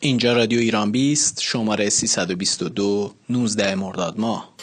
اینجا رادیو ایران بیست شماره 322 19 مرداد ماه.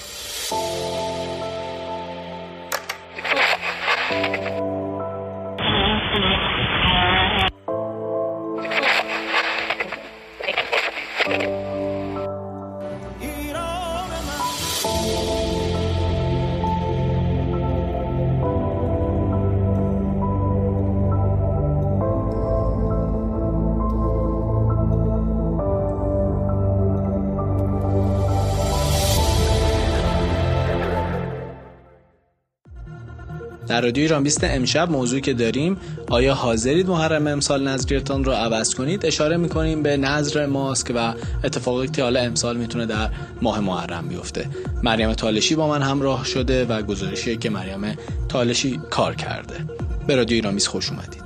در رادیو ایران 20 امشب موضوعی که داریم آیا حاضرید محرم امسال نظریتان رو عوض کنید؟ اشاره می‌کنیم به نظر ماسک و اتفاقی که حالا امسال می‌تونه در ماه محرم بیفته. مریم تالشی با من همراه شده و گزارشی که مریم تالشی کار کرده. به رادیو ایران 20 خوش اومدید.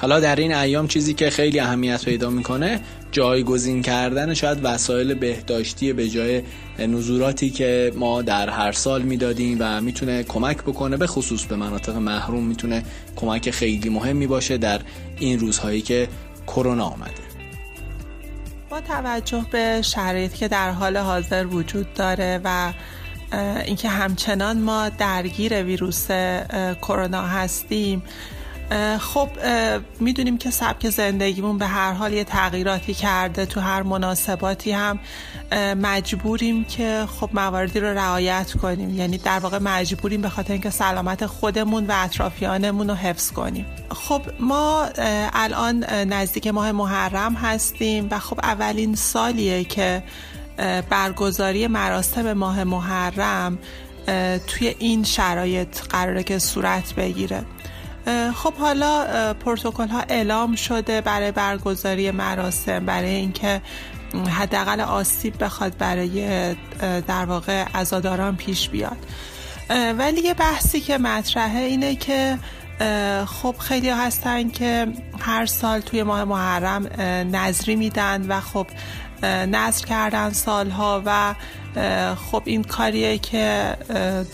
حالا در این ایام چیزی که خیلی اهمیت پیدا می‌کنه جایگزین کردن شاید وسایل بهداشتی به جای نزوراتی که ما در هر سال می‌دادیم و می‌تونه کمک بکنه به خصوص به مناطق محروم می‌تونه کمک خیلی مهمی باشه در این روزهایی که کرونا آمده. با توجه به شرایطی که در حال حاضر وجود داره و اینکه همچنان ما درگیر ویروس کرونا هستیم خب می‌دونیم که سبک زندگیمون به هر حال یه تغییراتی کرده تو هر مناسباتی هم مجبوریم که خب مواردی رو رعایت کنیم. یعنی در واقع مجبوریم به خاطر اینکه سلامت خودمون و اطرافیانمون رو حفظ کنیم. خب ما الان نزدیک ماه محرم هستیم و خب اولین سالیه که برگزاری مراسم ماه محرم توی این شرایط قراره که صورت بگیره. خب حالا پروتکل ها اعلام شده برای برگزاری مراسم برای اینکه حداقل آسیب بخواد برای در واقع عزاداران پیش بیاد. ولی یه بحثی که مطرحه اینه که خب خیلی هستن که هر سال توی ماه محرم نظری میدن و خب نظر کردن سالها و خب این کاریه که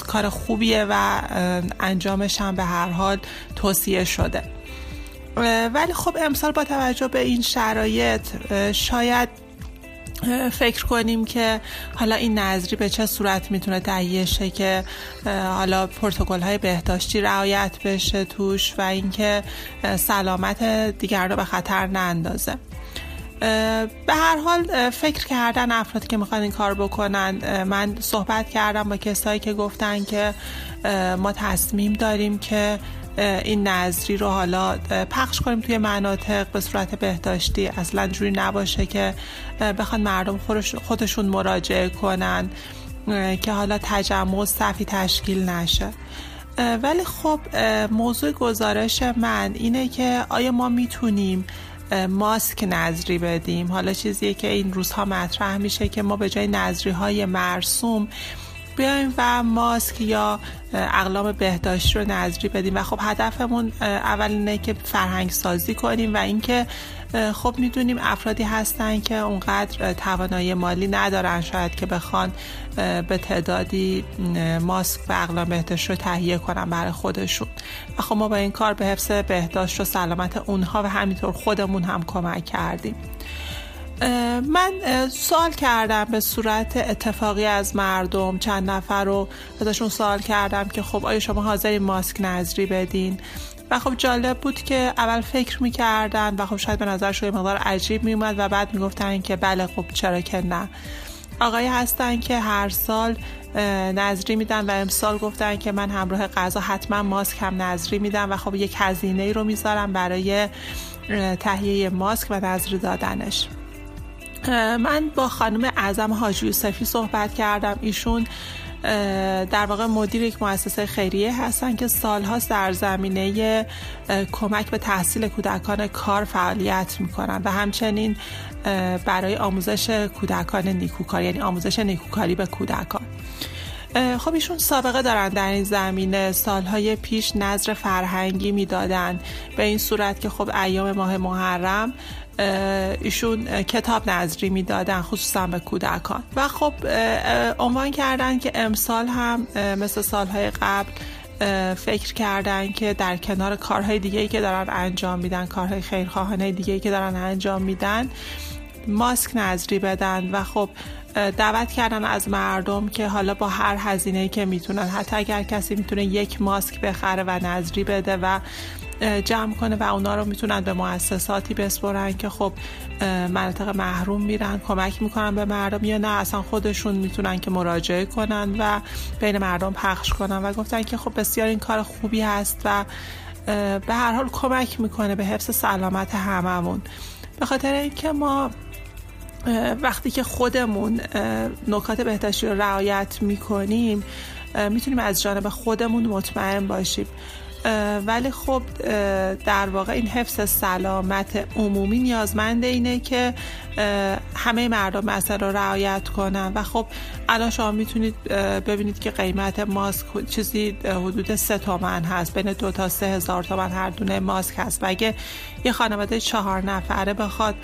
کار خوبیه و انجامش هم به هر حال توصیه شده. ولی خب امسال با توجه به این شرایط شاید فکر کنیم که حالا این نظری به چه صورت می‌تونه تهیه شه که حالا پروتکل های بهداشتی رعایت بشه توش و اینکه سلامت دیگر رو به خطر ناندازه به هر حال فکر کردن افرادی که می‌خوان این کار بکنن من صحبت کردم با کسایی که گفتن که ما تصمیم داریم که این نظری رو حالا پخش کنیم توی مناطق به صورت بهداشتی اصلا جوری نباشه که بخوان مردم خودشون مراجعه کنن که حالا تجمع صفی تشکیل نشه. ولی خب موضوع گزارش من اینه که آیا ما می‌تونیم ماسک نظری بدیم. حالا چیزیه که این روزها مطرح میشه که ما به جای نظری های مرسوم بیایم و ماسک یا اقلام بهداشتی رو نظری بدیم. و خب هدفمون اول اینه که فرهنگ سازی کنیم و اینکه خب می‌دونیم افرادی هستن که اونقدر توانایی مالی ندارن. شاید که بخوان به تعدادی ماسک و اقلام بهداشت رو تهیه کنن برای خودشون. و خب ما با این کار به حفظ بهداشت و سلامت اونها و همینطور خودمون هم کمک کردیم. من سوال کردم به صورت اتفاقی از مردم. چند نفر رو ازشون سوال کردم که خب آیا شما حاضری ماسک نظری بدین؟ و خب جالب بود که اول فکر می‌کردن و خب شاید به نظر شوی مقدار عجیب میومد و بعد می‌گفتن که بله خب چرا که نه. آقای هستن که هر سال نظری میدن و امسال گفتن که من همراه غذا حتما ماسک هم نظری میدم و خب یک هزینه ای رو می‌ذارم برای تهیه ماسک و نظری دادنش. من با خانم اعظم حاجی یوسفی صحبت کردم. ایشون در واقع مدیر یک مؤسسه خیریه هستن که سالهاست در زمینه کمک به تحصیل کودکان کار فعالیت می‌کنن و همچنین برای آموزش کودکان نیکوکار یعنی آموزش نیکوکاری به کودکان. خب ایشون سابقه دارن در این زمینه. سالهای پیش نظر فرهنگی می‌دادن. به این صورت که خب ایام ماه محرم ایشون کتاب نظری می‌دادن خصوصا به کودکان. و خب عنوان کردن که امسال هم مثل سالهای قبل فکر کردن که در کنار کارهای دیگه که دارن انجام میدن کارهای خیرخواهانه دیگه که دارن انجام میدن ماسک نظری بدن. و خب دعوت کردن از مردم که حالا با هر هزینه که می‌تونن حتی اگر کسی می‌تونه یک ماسک بخره و نظری بده و جمع کنه و اونا رو می‌تونن به مؤسساتی بسپرن که خب مناطق محروم میرن کمک می‌کنن به مردم. یا نه اصلا خودشون می‌تونن که مراجعه کنن و بین مردم پخش کنن. و گفتن که خب بسیار این کار خوبی هست و به هر حال کمک می‌کنه به حفظ سلامت هممون. به خاطر اینکه ما وقتی که خودمون نکات بهداشتی رو رعایت می‌کنیم می‌تونیم از جانب خودمون مطمئن باشیم. ولی خب در واقع این حفظ سلامت عمومی نیازمند اینه که همه مردم مسئله رو رعایت کنن. و خب الان شما می‌تونید ببینید که قیمت ماسک چیزی حدود سه تومن هست. بین دو تا سه هزار تومن هر دونه ماسک هست. و اگه یه خانواده چهار نفره بخواد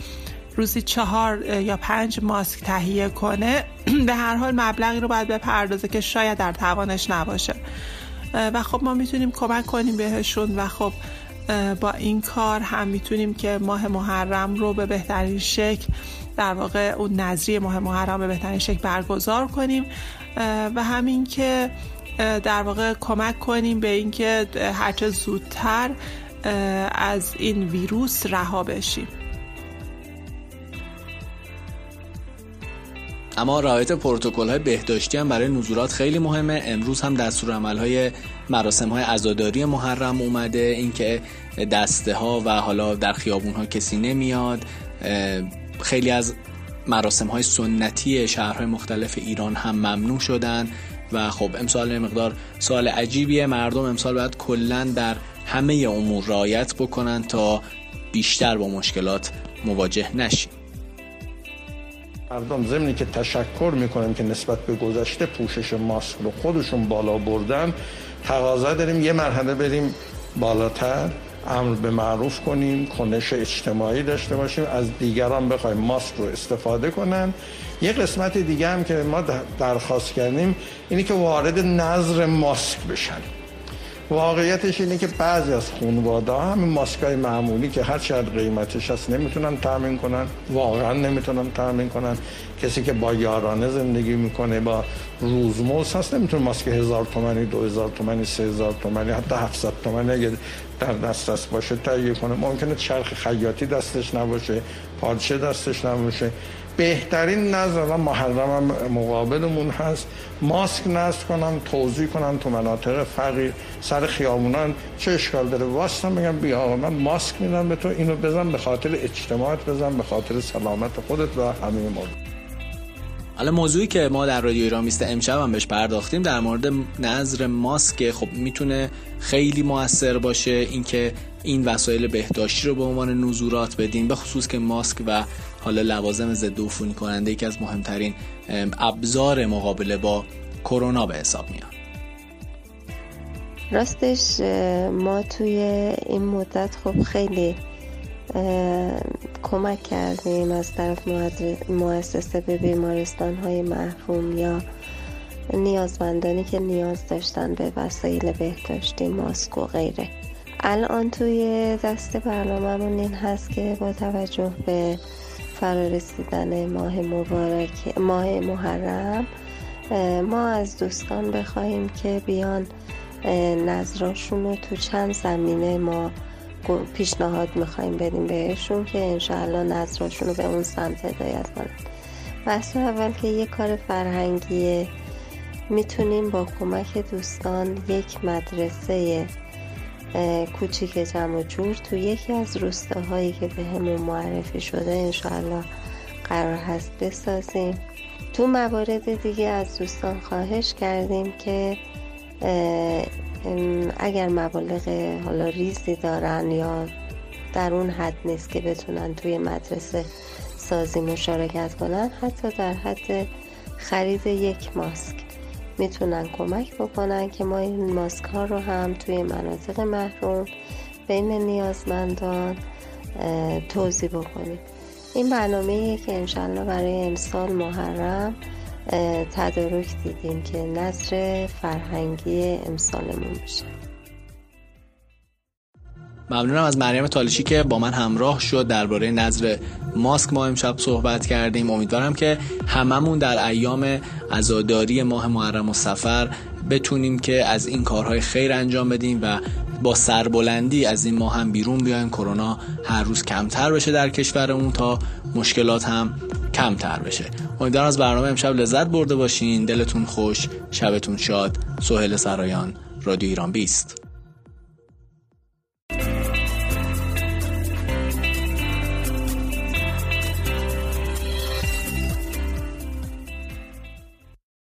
روزی چهار یا پنج ماسک تهیه کنه به هر حال مبلغی رو باید بپردازه که شاید در توانش نباشه. و خب ما می‌تونیم کمک کنیم بهشون و خب با این کار هم می‌تونیم که ماه محرم رو به بهترین شکل در واقع اون نظری ماه محرم به بهترین شکل برگزار کنیم و همین که در واقع کمک کنیم به اینکه هرچه زودتر از این ویروس رها بشیم. اما رعایت پروتکل های بهداشتی هم برای نزولات خیلی مهمه. امروز هم دستور عمل های مراسم های عزاداری محرم اومده اینکه دسته ها و حالا در خیابون ها کسی نمیاد. خیلی از مراسم های سنتی شهرهای مختلف ایران هم ممنوع شدن و خب امسال مقدار سال عجیبیه. مردم امسال باید کلا در همه امور رعایت بکنن تا بیشتر با مشکلات مواجه نشیم. مردم زمینی که تشکر می‌کنن که نسبت به گذشته پوشش ماسک رو خودشون بالا بردن تقاضا داریم یه مرحله بریم بالاتر امر به معروف کنیم کنش اجتماعی داشته باشیم از دیگران بخوایم ماسک رو استفاده کنن. یه قسمت دیگه هم که ما درخواست کردیم اینی که وارد نظر ماسک بشن. واقعیتش اینه که بعضی از خانواده همین ماسکای معمولی که هر چقدر قیمتش هست نمی‌تونن تامین کنن. واقعا نمی‌تونن تامین کنن. کسی که با یارانه زندگی می‌کنه با روزموز هست نمی‌تونه ماسک هزار تومنی دو هزار تومنی سه هزار تومنی حتی 700 تومنی اگه در دست دست باشه تهیه کنه. ممکنه چرخ خیاطی دستش نباشه پارچه دستش نباشه. بهترین نظر الان محرم مقابلمون هست. ماسک نصب کنن توضیح کنن تو مناطق فقیر سر خیابونان چه اشکال داره. واسطا بگم بیا آقا من ماسک میدم به تو اینو بزن به خاطر اجتماعات بزن به خاطر سلامت خودت و همه مورد حالا موضوعی که ما در رادیو ایران میسته امشب هم بهش پرداختیم در مورد نظر ماسک خب می‌تونه خیلی موثر باشه. اینکه این وسایل بهداشتی رو به عنوان نزورات بدیم به خصوص که ماسک و حالا لوازم ضد عفونی کننده یکی از مهمترین ابزار مقابله با کرونا به حساب میاد. راستش ما توی این مدت خب خیلی کمک کردیم از طرف مؤسسه به بیمارستان های محروم یا نیازمندانی که نیاز داشتن به وسایل بهداشتی ماسک و غیره. الان توی دست برنامهمون این هست که با توجه به فرارسیدن ماه مبارک ماه محرم ما از دوستان بخواهیم که بیان نظراشون رو تو چند زمینه ما پیشنهاد می‌خوایم بدیم بهشون که انشاءالله نظراشون رو به اون سمت هدایت کنن. بحث اول که یه کار فرهنگیه. می‌تونیم با کمک دوستان یک مدرسه کوچیک جمع جور تو یکی از روستاهایی که به همون معرفی شده انشاءالله قرار هست بسازیم. تو موارد دیگه از دوستان خواهش کردیم که اگر مبالغ حالا ریزی دارن یا در اون حد نیست که بتونن توی مدرسه سازی مشارکت کنن حتی در حد خرید یک ماسک. می‌تونن کمک بکنن که ما این ماسک ها رو هم توی مناطق محروم بین نیازمندان توضیح بکنیم. این برنامه که انشالله برای امسال محرم تدارک دیدیم که نظر فرهنگی امسالمون بشه ممنونم از مریم تالشی که با من همراه شد درباره نظر ماسک. ما امشب صحبت کردیم. امیدوارم که هممون در ایام عزاداری ماه محرم و سفر بتونیم که از این کارهای خیر انجام بدیم و با سربلندی از این ماه هم بیرون بیایم. کرونا هر روز کمتر بشه در کشورمون تا مشکلات هم کمتر بشه. امیدوارم از برنامه امشب لذت برده باشین. دلتون خوش شبتون شاد. سهل سرایان رادیو ایران بیست.